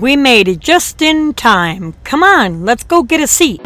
We made it just in time. Come on, let's go get a seat.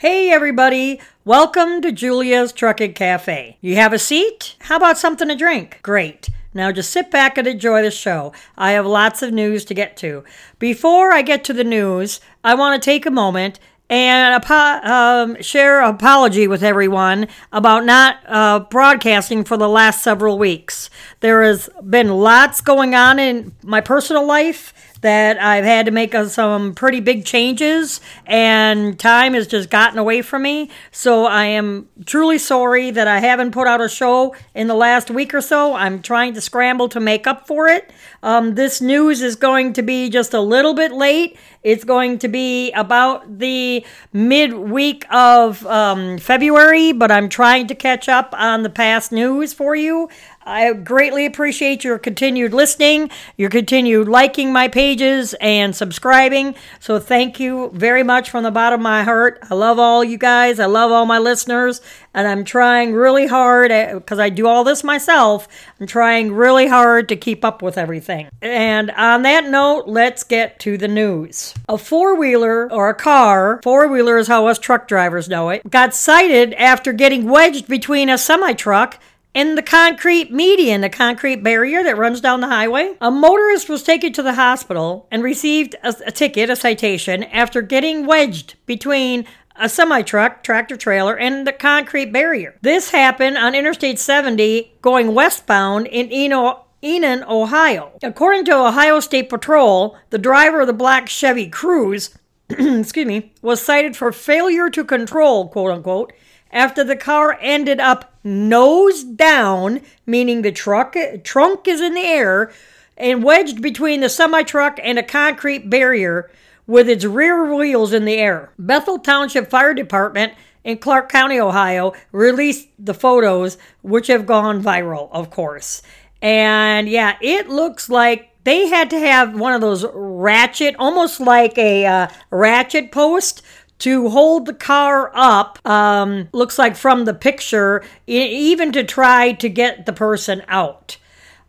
Hey everybody, welcome to Julia's Trucking Cafe. You have a seat? How about something to drink? Great. Now just sit back and enjoy the show. I have lots of news to get to. Before I get to the news, I want to take a moment and apo- um, share apology with everyone about not uh, broadcasting for the last several weeks. There has been lots going on in my personal life that I've had to make some pretty big changes, and time has just gotten away from me. So I am truly sorry that I haven't put out a show in the last week or so. I'm trying to scramble to make up for it. Um, this news is going to be just a little bit late. It's going to be about the midweek of um, February, but I'm trying to catch up on the past news for you. I greatly appreciate your continued listening, your continued liking my pages and subscribing. So thank you very much from the bottom of my heart. I love all you guys. I love all my listeners, and I'm trying really hard eh, because I do all this myself. I'm trying really hard to keep up with everything. And on that note, let's get to the news. A four-wheeler or a car, four-wheeler is how us truck drivers know it, got cited after getting wedged between a semi-truck in the concrete median, the concrete barrier that runs down the highway. A motorist was taken to the hospital and received a, a ticket, a citation, after getting wedged between a semi truck, tractor trailer, and the concrete barrier. This happened on Interstate 70 going westbound in Eno. Enon, Ohio. According to Ohio State Patrol, the driver of the black Chevy Cruze, excuse me, was cited for failure to control, quote unquote, after the car ended up nose down, meaning the truck trunk is in the air, and wedged between the semi truck and a concrete barrier with its rear wheels in the air. Bethel Township Fire Department in Clark County, Ohio, released the photos, which have gone viral, of course. And yeah, it looks like they had to have one of those ratchet, almost like a uh, ratchet post to hold the car up, um, looks like from the picture, even to try to get the person out.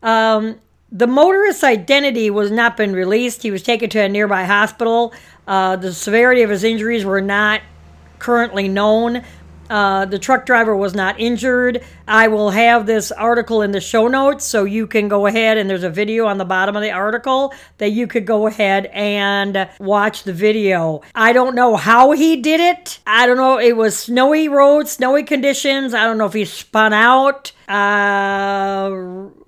Um, the motorist's identity was not been released. He was taken to a nearby hospital. Uh, the severity of his injuries were not currently known. Uh, the truck driver was not injured. I will have this article in the show notes so you can go ahead and there's a video on the bottom of the article that you could go ahead and watch the video. I don't know how he did it. I don't know. It was snowy roads, snowy conditions. I don't know if he spun out. Uh,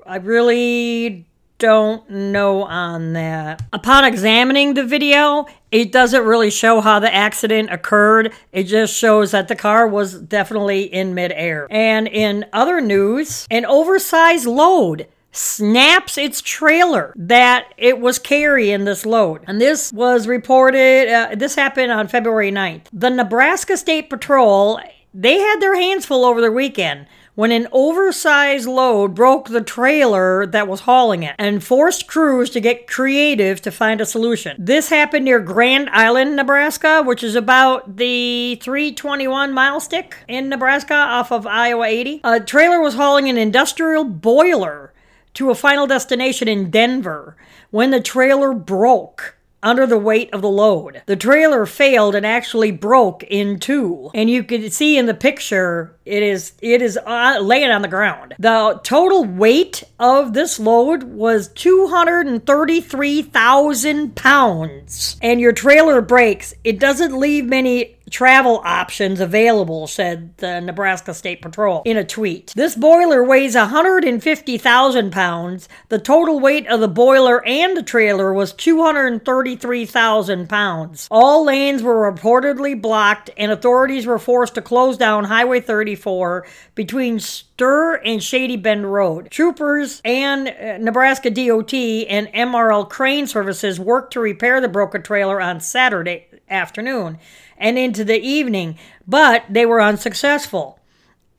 I really don't know on that. Upon examining the video, it doesn't really show how the accident occurred. It just shows that the car was definitely in midair. And in other news, an oversized load snaps its trailer that it was carrying this load. And this was reported, uh, this happened on February 9th. The Nebraska State Patrol, they had their hands full over the weekend when an oversized load broke the trailer that was hauling it and forced crews to get creative to find a solution. This happened near Grand Island, Nebraska, which is about the 321 mile stick in Nebraska off of Iowa 80. A trailer was hauling an industrial boiler to a final destination in Denver when the trailer broke under the weight of the load. The trailer failed and actually broke in two. And you can see in the picture it is it is uh, laying on the ground. The total weight of this load was 233,000 pounds. And your trailer breaks. It doesn't leave many travel options available, said the Nebraska State Patrol in a tweet. This boiler weighs 150,000 pounds. The total weight of the boiler and the trailer was 233,000 pounds. All lanes were reportedly blocked, and authorities were forced to close down Highway 34 between Stuhr and Shady Bend Road. Troopers and uh, Nebraska DOT and MRL Crane Services worked to repair the broken trailer on Saturday afternoon and into the evening, but they were unsuccessful.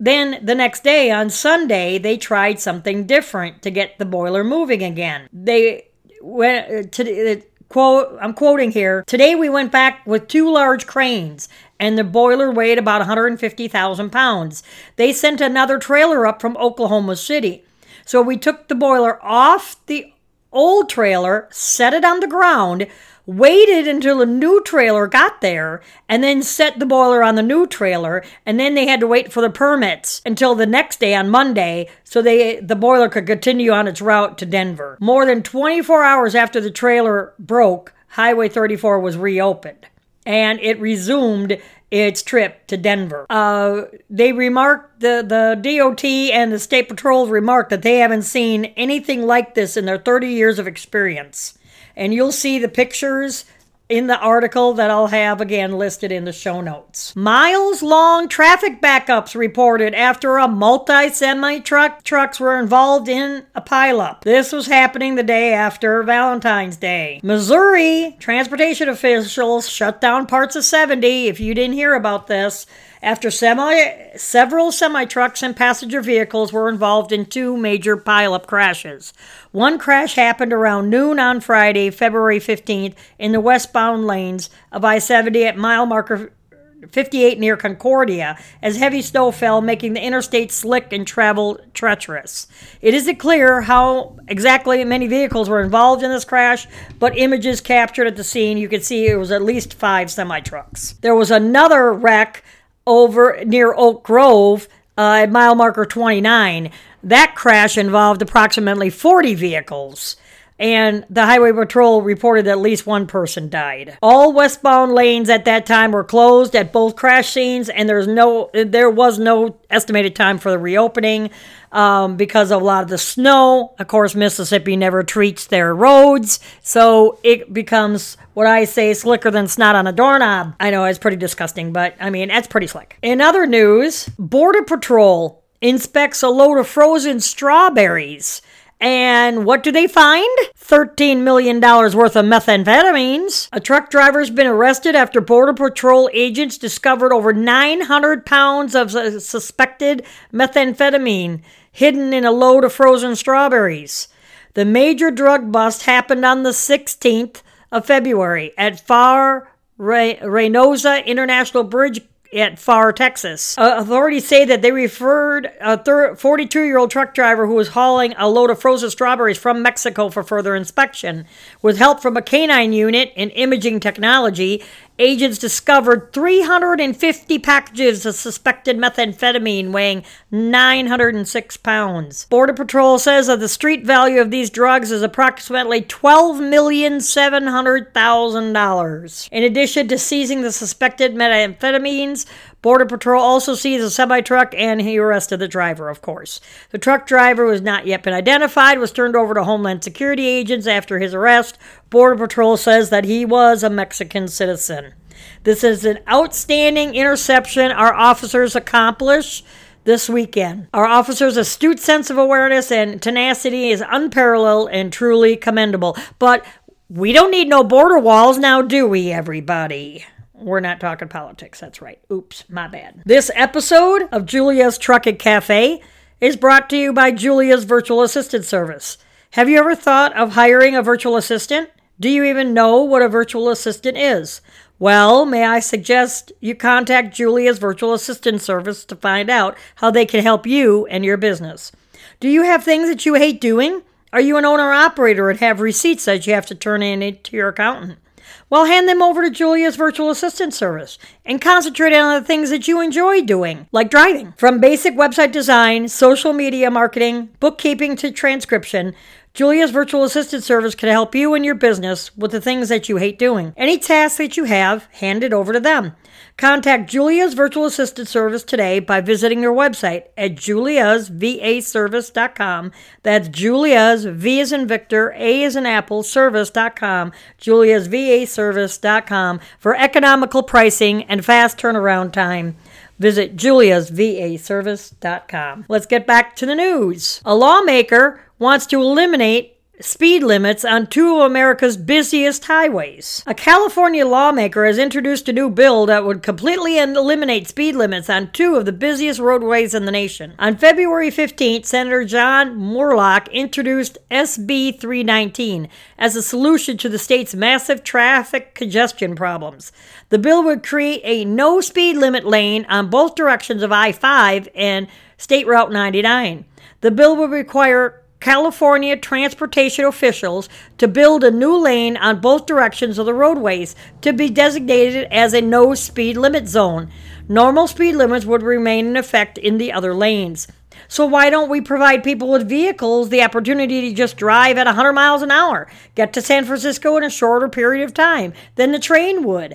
Then the next day, on Sunday, they tried something different to get the boiler moving again. They went uh, to uh, quote. I'm quoting here. Today we went back with two large cranes, and the boiler weighed about 150,000 pounds. They sent another trailer up from Oklahoma City, so we took the boiler off the old trailer, set it on the ground waited until a new trailer got there and then set the boiler on the new trailer and then they had to wait for the permits until the next day on Monday so they the boiler could continue on its route to Denver. More than 24 hours after the trailer broke, Highway 34 was reopened and it resumed its trip to Denver. Uh, they remarked, the, the DOT and the State Patrol remarked that they haven't seen anything like this in their 30 years of experience and you'll see the pictures in the article that I'll have again listed in the show notes. Miles long traffic backups reported after a multi semi truck trucks were involved in a pileup. This was happening the day after Valentine's Day. Missouri transportation officials shut down parts of 70 if you didn't hear about this after semi, several semi trucks and passenger vehicles were involved in two major pileup crashes. One crash happened around noon on Friday, February 15th, in the westbound lanes of I 70 at mile marker 58 near Concordia as heavy snow fell, making the interstate slick and travel treacherous. It isn't clear how exactly many vehicles were involved in this crash, but images captured at the scene, you can see it was at least five semi trucks. There was another wreck over near Oak Grove uh, at mile marker 29. That crash involved approximately 40 vehicles and the highway patrol reported that at least one person died. All westbound lanes at that time were closed at both crash scenes, and there's no, there was no estimated time for the reopening um, because of a lot of the snow. Of course, Mississippi never treats their roads, so it becomes what I say slicker than snot on a doorknob. I know it's pretty disgusting, but I mean it's pretty slick. In other news, Border Patrol inspects a load of frozen strawberries and what do they find? $13 million worth of methamphetamines. A truck driver's been arrested after Border Patrol agents discovered over 900 pounds of suspected methamphetamine hidden in a load of frozen strawberries. The major drug bust happened on the 16th of February at Pharr Reynosa International Bridge at Pharr, Texas. Uh, authorities say that they referred a 42 year old truck driver who was hauling a load of frozen strawberries from Mexico for further inspection. With help from a canine unit and imaging technology, agents discovered 350 packages of suspected methamphetamine weighing 906 pounds. Border Patrol says that the street value of these drugs is approximately $12,700,000. In addition to seizing the suspected methamphetamines, Border Patrol also seized a semi truck and he arrested the driver, of course. The truck driver, who has not yet been identified, was turned over to Homeland Security agents after his arrest. Border Patrol says that he was a Mexican citizen. This is an outstanding interception our officers accomplished this weekend. Our officers' astute sense of awareness and tenacity is unparalleled and truly commendable. But we don't need no border walls now, do we, everybody? We're not talking politics. That's right. Oops, my bad. This episode of Julia's Truck Trucking Cafe is brought to you by Julia's Virtual Assistant Service. Have you ever thought of hiring a virtual assistant? Do you even know what a virtual assistant is? Well, may I suggest you contact Julia's Virtual Assistant Service to find out how they can help you and your business. Do you have things that you hate doing? Are you an owner operator and have receipts that you have to turn in to your accountant? Well, hand them over to Julia's virtual assistant service and concentrate on the things that you enjoy doing, like driving. From basic website design, social media marketing, bookkeeping to transcription, Julia's virtual assistant service can help you and your business with the things that you hate doing. Any task that you have, hand it over to them. Contact Julia's virtual assistant service today by visiting their website at juliasvaservice.com. That's Julia's V as in Victor, A as in Apple, service.com. Juliasvaservice.com for economical pricing and fast turnaround time. Visit juliasvaservice.com. Let's get back to the news. A lawmaker wants to eliminate speed limits on two of America's busiest highways. A California lawmaker has introduced a new bill that would completely eliminate speed limits on two of the busiest roadways in the nation. On February 15th, Senator John Moorlach introduced SB 319 as a solution to the state's massive traffic congestion problems. The bill would create a no speed limit lane on both directions of I 5 and State Route 99. The bill would require California transportation officials to build a new lane on both directions of the roadways to be designated as a no speed limit zone. Normal speed limits would remain in effect in the other lanes. So why don't we provide people with vehicles the opportunity to just drive at 100 miles an hour, get to San Francisco in a shorter period of time than the train would?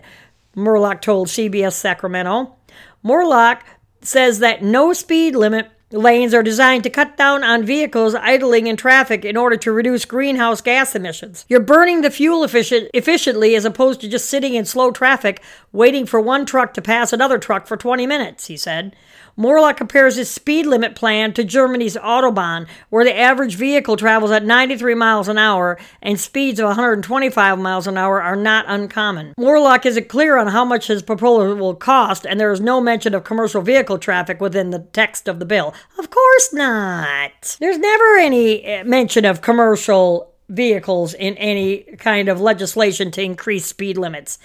Moorlach told CBS Sacramento. Moorlach says that no speed limit Lanes are designed to cut down on vehicles idling in traffic in order to reduce greenhouse gas emissions. You're burning the fuel efficient, efficiently as opposed to just sitting in slow traffic waiting for one truck to pass another truck for 20 minutes, he said. Moorlach compares his speed limit plan to Germany's Autobahn, where the average vehicle travels at 93 miles an hour and speeds of 125 miles an hour are not uncommon. Moorlach isn't clear on how much his proposal will cost, and there is no mention of commercial vehicle traffic within the text of the bill. Of course not. There's never any eh, mention of commercial vehicles in any kind of legislation to increase speed limits.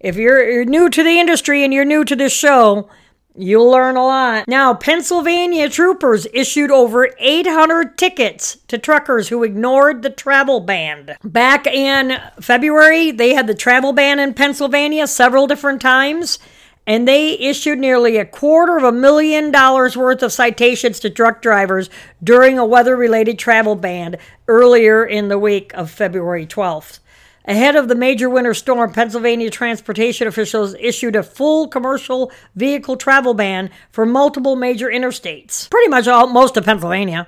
If you're, you're new to the industry and you're new to this show, You'll learn a lot. Now, Pennsylvania troopers issued over 800 tickets to truckers who ignored the travel ban. Back in February, they had the travel ban in Pennsylvania several different times, and they issued nearly a quarter of a million dollars worth of citations to truck drivers during a weather related travel ban earlier in the week of February 12th. Ahead of the major winter storm, Pennsylvania transportation officials issued a full commercial vehicle travel ban for multiple major interstates. Pretty much all most of Pennsylvania.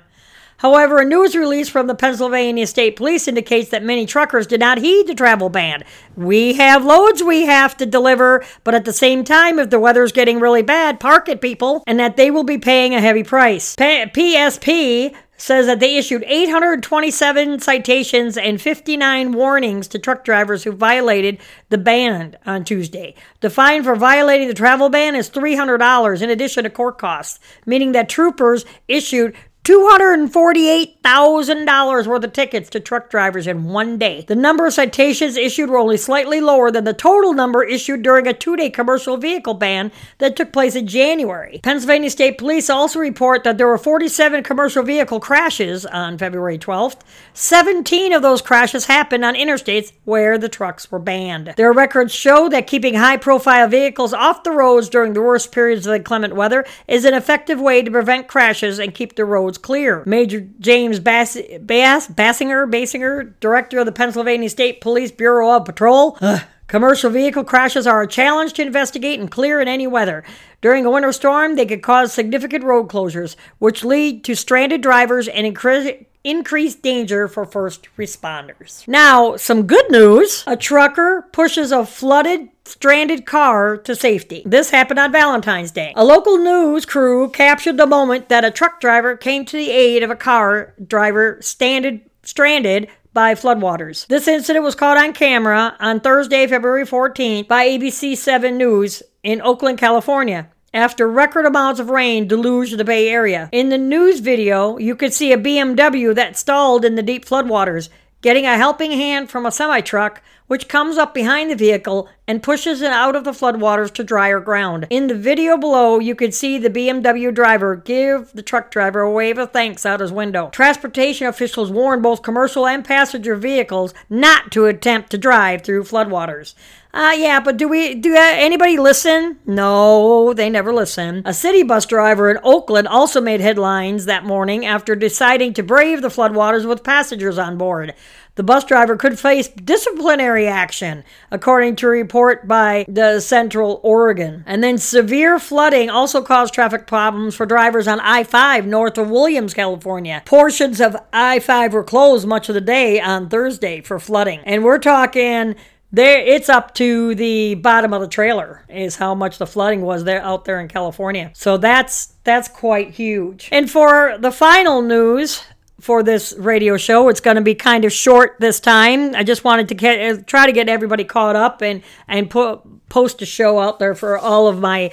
However, a news release from the Pennsylvania State Police indicates that many truckers did not heed the travel ban. We have loads we have to deliver, but at the same time, if the weather's getting really bad, park it, people, and that they will be paying a heavy price. P- PSP says that they issued 827 citations and 59 warnings to truck drivers who violated the ban on Tuesday. The fine for violating the travel ban is $300 in addition to court costs, meaning that troopers issued $248,000 worth of tickets to truck drivers in one day. The number of citations issued were only slightly lower than the total number issued during a two day commercial vehicle ban that took place in January. Pennsylvania State Police also report that there were 47 commercial vehicle crashes on February 12th. 17 of those crashes happened on interstates where the trucks were banned. Their records show that keeping high profile vehicles off the roads during the worst periods of inclement weather is an effective way to prevent crashes and keep the roads clear. Major James Bass, Bass, Bassinger, Bassinger, director of the Pennsylvania State Police Bureau of Patrol. Ugh. Commercial vehicle crashes are a challenge to investigate and clear in any weather. During a winter storm, they could cause significant road closures, which lead to stranded drivers and increase increased danger for first responders. Now, some good news a trucker pushes a flooded stranded car to safety. This happened on Valentine's Day. A local news crew captured the moment that a truck driver came to the aid of a car driver standed, stranded by floodwaters. This incident was caught on camera on Thursday, February 14th by ABC 7 News in Oakland, California after record amounts of rain deluged the Bay Area. In the news video, you could see a BMW that stalled in the deep floodwaters, getting a helping hand from a semi truck, which comes up behind the vehicle and pushes it out of the floodwaters to drier ground. In the video below, you could see the BMW driver give the truck driver a wave of thanks out his window. Transportation officials warn both commercial and passenger vehicles not to attempt to drive through floodwaters. Uh, yeah, but do we, do anybody listen? No, they never listen. A city bus driver in Oakland also made headlines that morning after deciding to brave the floodwaters with passengers on board. The bus driver could face disciplinary action, according to a report by the Central Oregon. And then severe flooding also caused traffic problems for drivers on I 5 north of Williams, California. Portions of I 5 were closed much of the day on Thursday for flooding. And we're talking there it's up to the bottom of the trailer is how much the flooding was there out there in California. So that's that's quite huge. And for the final news, for this radio show. It's going to be kind of short this time. I just wanted to get, try to get everybody caught up and and put post a show out there for all of my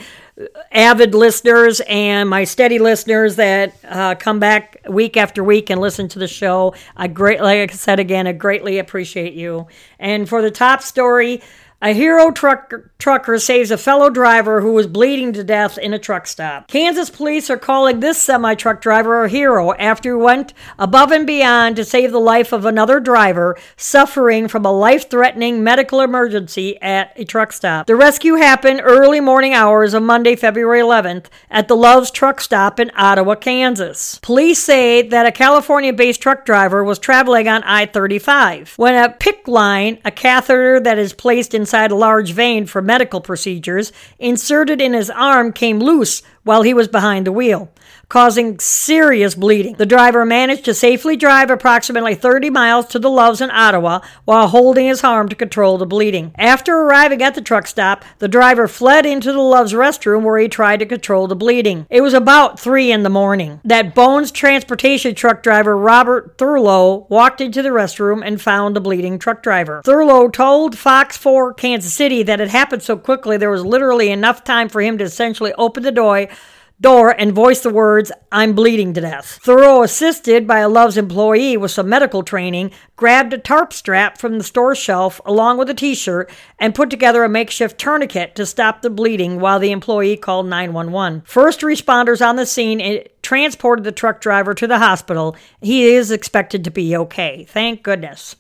avid listeners and my steady listeners that uh, come back week after week and listen to the show. I great, like I said again, I greatly appreciate you. And for the top story, a hero truck, trucker saves a fellow driver who was bleeding to death in a truck stop. Kansas police are calling this semi truck driver a hero after he went above and beyond to save the life of another driver suffering from a life threatening medical emergency at a truck stop. The rescue happened early morning hours of Monday, February 11th at the Love's truck stop in Ottawa, Kansas. Police say that a California based truck driver was traveling on I 35 when a PICC line, a catheter that is placed inside a large vein for medical procedures, inserted in his arm came loose while he was behind the wheel, causing serious bleeding. The driver managed to safely drive approximately 30 miles to the Loves in Ottawa while holding his arm to control the bleeding. After arriving at the truck stop, the driver fled into the Loves restroom where he tried to control the bleeding. It was about 3 in the morning that Bones transportation truck driver Robert Thurlow walked into the restroom and found the bleeding truck driver. Thurlow told Fox 4 Kansas City that it happened so quickly there was literally enough time for him to essentially open the door door and voiced the words, I'm bleeding to death. Thurlow, assisted by a Love's employee with some medical training, grabbed a tarp strap from the store shelf along with a t shirt and put together a makeshift tourniquet to stop the bleeding while the employee called 911. First responders on the scene transported the truck driver to the hospital. He is expected to be okay. Thank goodness.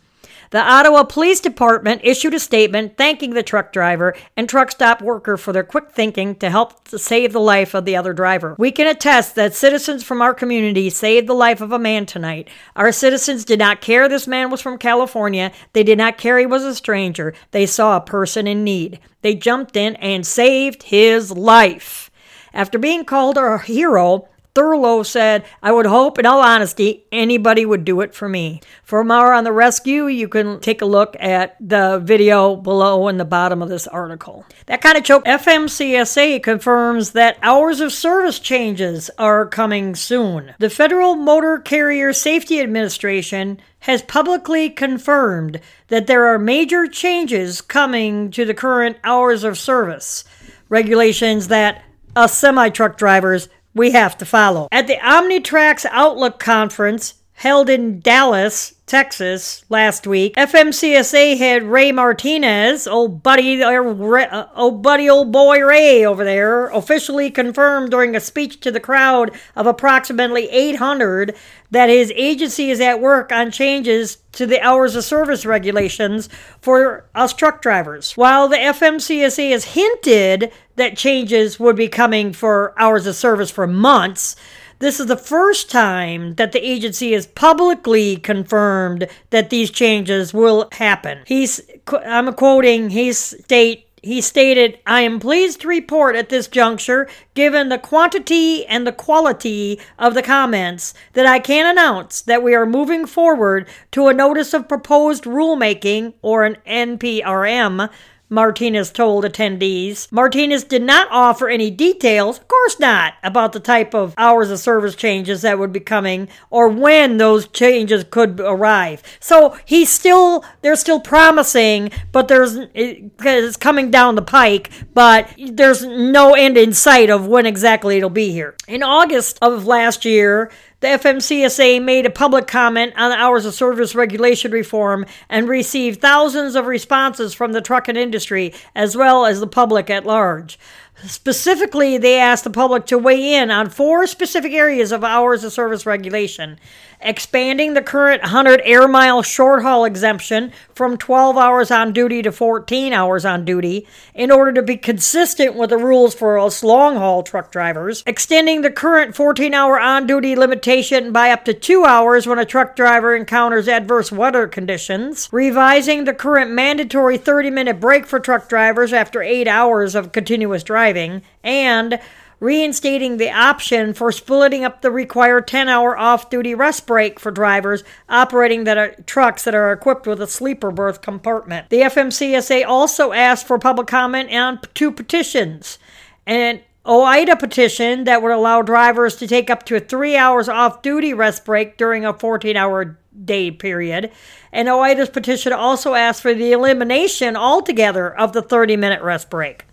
The Ottawa Police Department issued a statement thanking the truck driver and truck stop worker for their quick thinking to help to save the life of the other driver. We can attest that citizens from our community saved the life of a man tonight. Our citizens did not care this man was from California. They did not care he was a stranger. They saw a person in need. They jumped in and saved his life. After being called a hero, Thurlow said, I would hope, in all honesty, anybody would do it for me. For more on the rescue, you can take a look at the video below in the bottom of this article. That kind of choke. FMCSA confirms that hours of service changes are coming soon. The Federal Motor Carrier Safety Administration has publicly confirmed that there are major changes coming to the current hours of service regulations that us semi truck drivers we have to follow. At the Omnitracs Outlook Conference held in Dallas, Texas last week, FMCSA head Ray Martinez, old buddy, uh, old buddy, old boy Ray over there, officially confirmed during a speech to the crowd of approximately 800 that his agency is at work on changes to the hours of service regulations for us truck drivers. While the FMCSA has hinted that changes would be coming for hours of service for months, this is the first time that the agency has publicly confirmed that these changes will happen. He's, I'm quoting, he state, he stated, I am pleased to report at this juncture, given the quantity and the quality of the comments, that I can announce that we are moving forward to a notice of proposed rulemaking, or an NPRM, Martinez told attendees. Martinez did not offer any details, of course not, about the type of hours of service changes that would be coming or when those changes could arrive. So he's still, they're still promising, but there's, it's coming down the pike, but there's no end in sight of when exactly it'll be here. In August of last year, the FMCSA made a public comment on the hours of service regulation reform and received thousands of responses from the trucking industry as well as the public at large. Specifically, they asked the public to weigh in on four specific areas of hours of service regulation. Expanding the current 100 air mile short haul exemption from 12 hours on duty to 14 hours on duty in order to be consistent with the rules for us long haul truck drivers, extending the current 14 hour on duty limitation by up to two hours when a truck driver encounters adverse weather conditions, revising the current mandatory 30 minute break for truck drivers after eight hours of continuous driving, and reinstating the option for splitting up the required 10 hour off duty rest break for drivers operating that are, trucks that are equipped with a sleeper berth compartment. The FMCSA also asked for public comment on two petitions. An OOIDA petition that would allow drivers to take up to three hours off duty rest break during a 14 hour day period. And OOIDA's petition also asked for the elimination altogether of the 30 minute rest break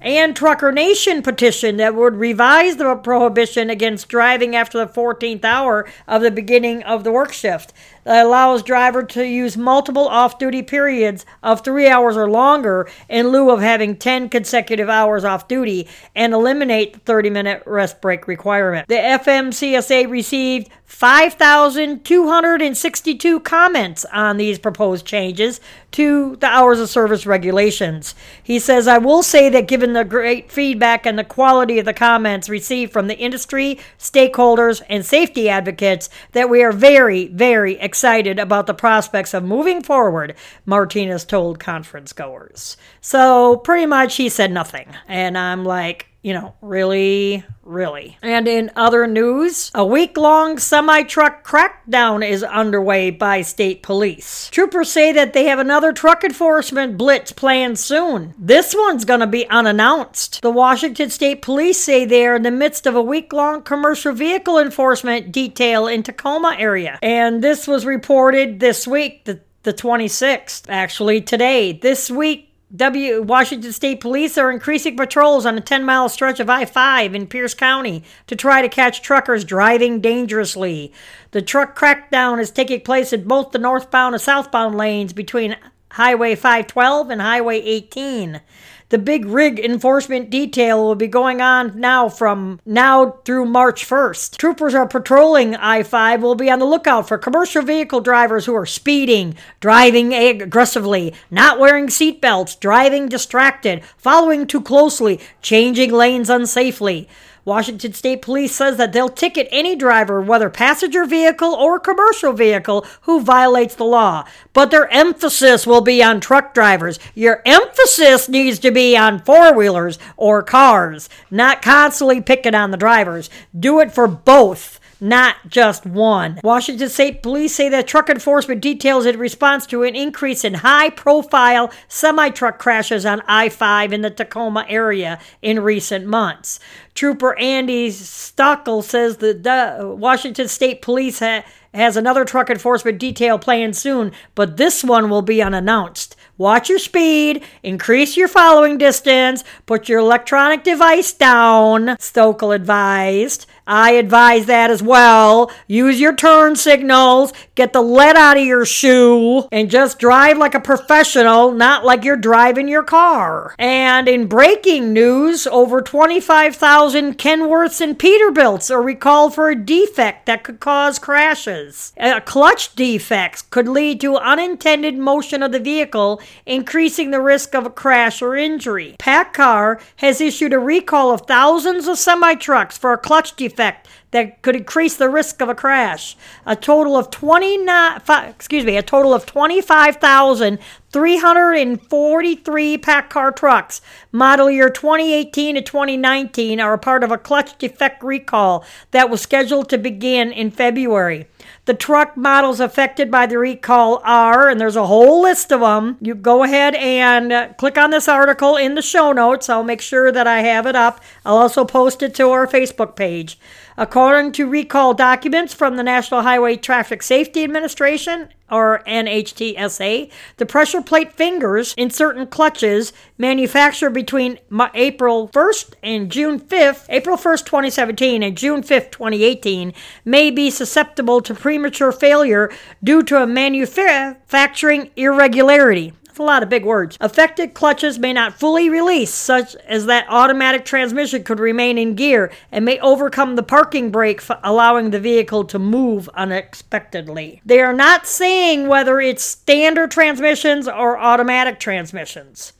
and Trucker Nation petition that would revise the prohibition against driving after the 14th hour of the beginning of the work shift allows driver to use multiple off-duty periods of three hours or longer in lieu of having 10 consecutive hours off duty and eliminate the 30-minute rest break requirement. The FMCSA received 5,262 comments on these proposed changes to the hours of service regulations. He says, I will say that given the great feedback and the quality of the comments received from the industry, stakeholders, and safety advocates, that we are very, very excited excited about the prospects of moving forward, Martinez told conference goers. So pretty much he said nothing. And I'm like, you know, really, really. And in other news, a week long semi truck crackdown is underway by state police. Troopers say that they have another truck enforcement blitz planned soon. This one's going to be unannounced. The Washington State Police say they are in the midst of a week long commercial vehicle enforcement detail in Tacoma area. And this was reported this week, the, the 26th, actually today. This week, W Washington State Police are increasing patrols on a 10 mile stretch of I 5 in Pierce County to try to catch truckers driving dangerously. The truck crackdown is taking place in both the northbound and southbound lanes between Highway 512 and Highway 18. The big rig enforcement detail will be going on now from now through March 1st. Troopers are patrolling I 5 will be on the lookout for commercial vehicle drivers who are speeding, driving aggressively, not wearing seatbelts, driving distracted, following too closely, changing lanes unsafely. Washington State Police says that they'll ticket any driver, whether passenger vehicle or commercial vehicle, who violates the law. But their emphasis will be on truck drivers. Your emphasis needs to be on four wheelers or cars, not constantly picking on the drivers. Do it for both not just one. Washington State Police say that truck enforcement details in response to an increase in high profile semi truck crashes on I 5 in the Tacoma area in recent months. Trooper Andy Stockel says that the Washington State Police ha- has another truck enforcement detail planned soon, but this one will be unannounced. Watch your speed, increase your following distance, put your electronic device down, Stokel advised. I advise that as well. Use your turn signals, get the lead out of your shoe, and just drive like a professional, not like you're driving your car. And in breaking news, over 25,000 Kenworths and Peterbilts are recalled for a defect that could cause crashes. A clutch defect could lead to unintended motion of the vehicle, increasing the risk of a crash or injury. PACCAR has issued a recall of thousands of semi trucks for a clutch defect effect that could increase the risk of a crash. A total of 29 excuse me, a total of 25,343 PACCAR trucks model year 2018 to 2019 are a part of a clutch defect recall that was scheduled to begin in February. The truck models affected by the recall are, and there's a whole list of them. You go ahead and uh, click on this article in the show notes. I'll make sure that I have it up. I'll also post it to our Facebook page. According to recall documents from the National Highway Traffic Safety Administration, or NHTSA, the pressure plate fingers in certain clutches manufactured between April 1st and June 5th, April 1st, 2017 and June 5th, 2018, may be susceptible to premature failure due to a manufacturing irregularity A lot of big words. Affected clutches may not fully release, such as that automatic transmission could remain in gear and may overcome the parking brake, allowing the vehicle to move unexpectedly. They are not saying whether it's standard transmissions or automatic transmissions.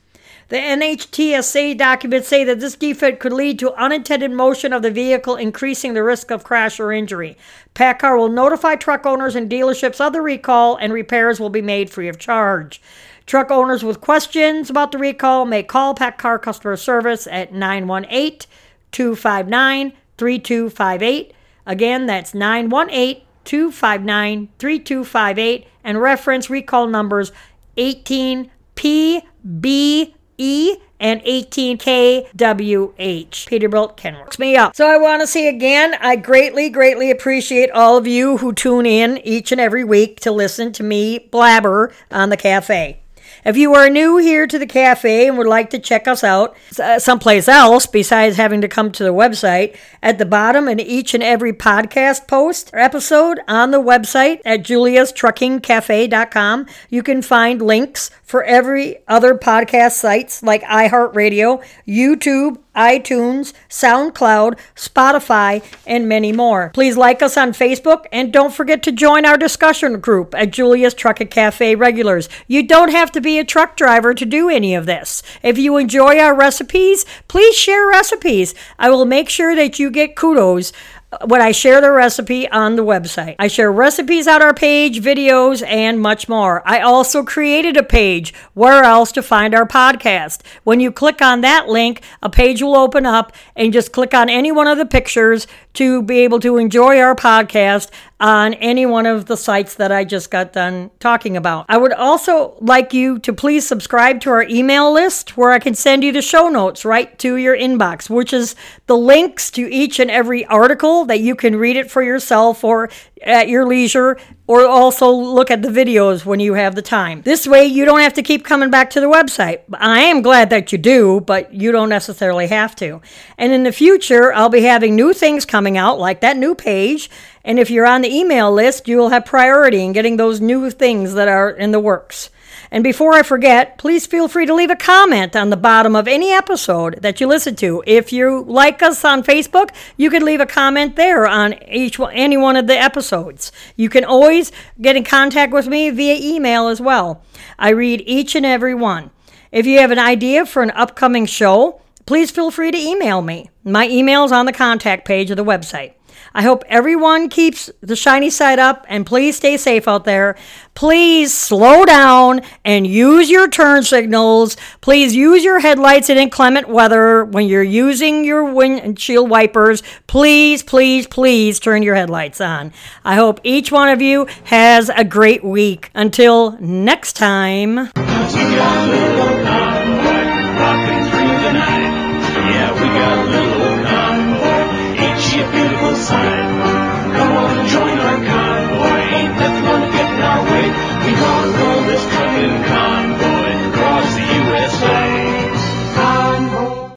The NHTSA documents say that this defect could lead to unintended motion of the vehicle, increasing the risk of crash or injury. PACCAR will notify truck owners and dealerships of the recall, and repairs will be made free of charge. Truck owners with questions about the recall may call PACCAR customer service at 918 259 3258. Again, that's 918 259 3258 and reference recall numbers 18 PB E and 18KWH. Peterbilt Kenworth. me up. So I want to say again, I greatly, greatly appreciate all of you who tune in each and every week to listen to me blabber on the cafe. If you are new here to the cafe and would like to check us out uh, someplace else besides having to come to the website, at the bottom in each and every podcast post or episode on the website at juliastruckingcafe.com, you can find links for every other podcast sites like iHeartRadio, YouTube, iTunes, SoundCloud, Spotify, and many more. Please like us on Facebook and don't forget to join our discussion group at Julia's Trucking Cafe Regulars. You don't have to be a truck driver to do any of this. If you enjoy our recipes, please share recipes. I will make sure that you get kudos when I share the recipe on the website. I share recipes on our page, videos, and much more. I also created a page where else to find our podcast. When you click on that link, a page will open up and just click on any one of the pictures to be able to enjoy our podcast on any one of the sites that I just got done talking about. I would also like you to please subscribe to our email list where I can send you the show notes right to your inbox, which is the links to each and every article that you can read it for yourself or at your leisure or also look at the videos when you have the time. This way, you don't have to keep coming back to the website. I am glad that you do, but you don't necessarily have to. And in the future, I'll be having new things coming out, like that new page. And if you're on the email list, you will have priority in getting those new things that are in the works. And before I forget, please feel free to leave a comment on the bottom of any episode that you listen to. If you like us on Facebook, you can leave a comment there on each any one of the episodes. You can always get in contact with me via email as well. I read each and every one. If you have an idea for an upcoming show, please feel free to email me. My email is on the contact page of the website. I hope everyone keeps the shiny side up and please stay safe out there. Please slow down and use your turn signals. Please use your headlights in inclement weather when you're using your windshield wipers. Please, please, please turn your headlights on. I hope each one of you has a great week. Until next time. Yeah,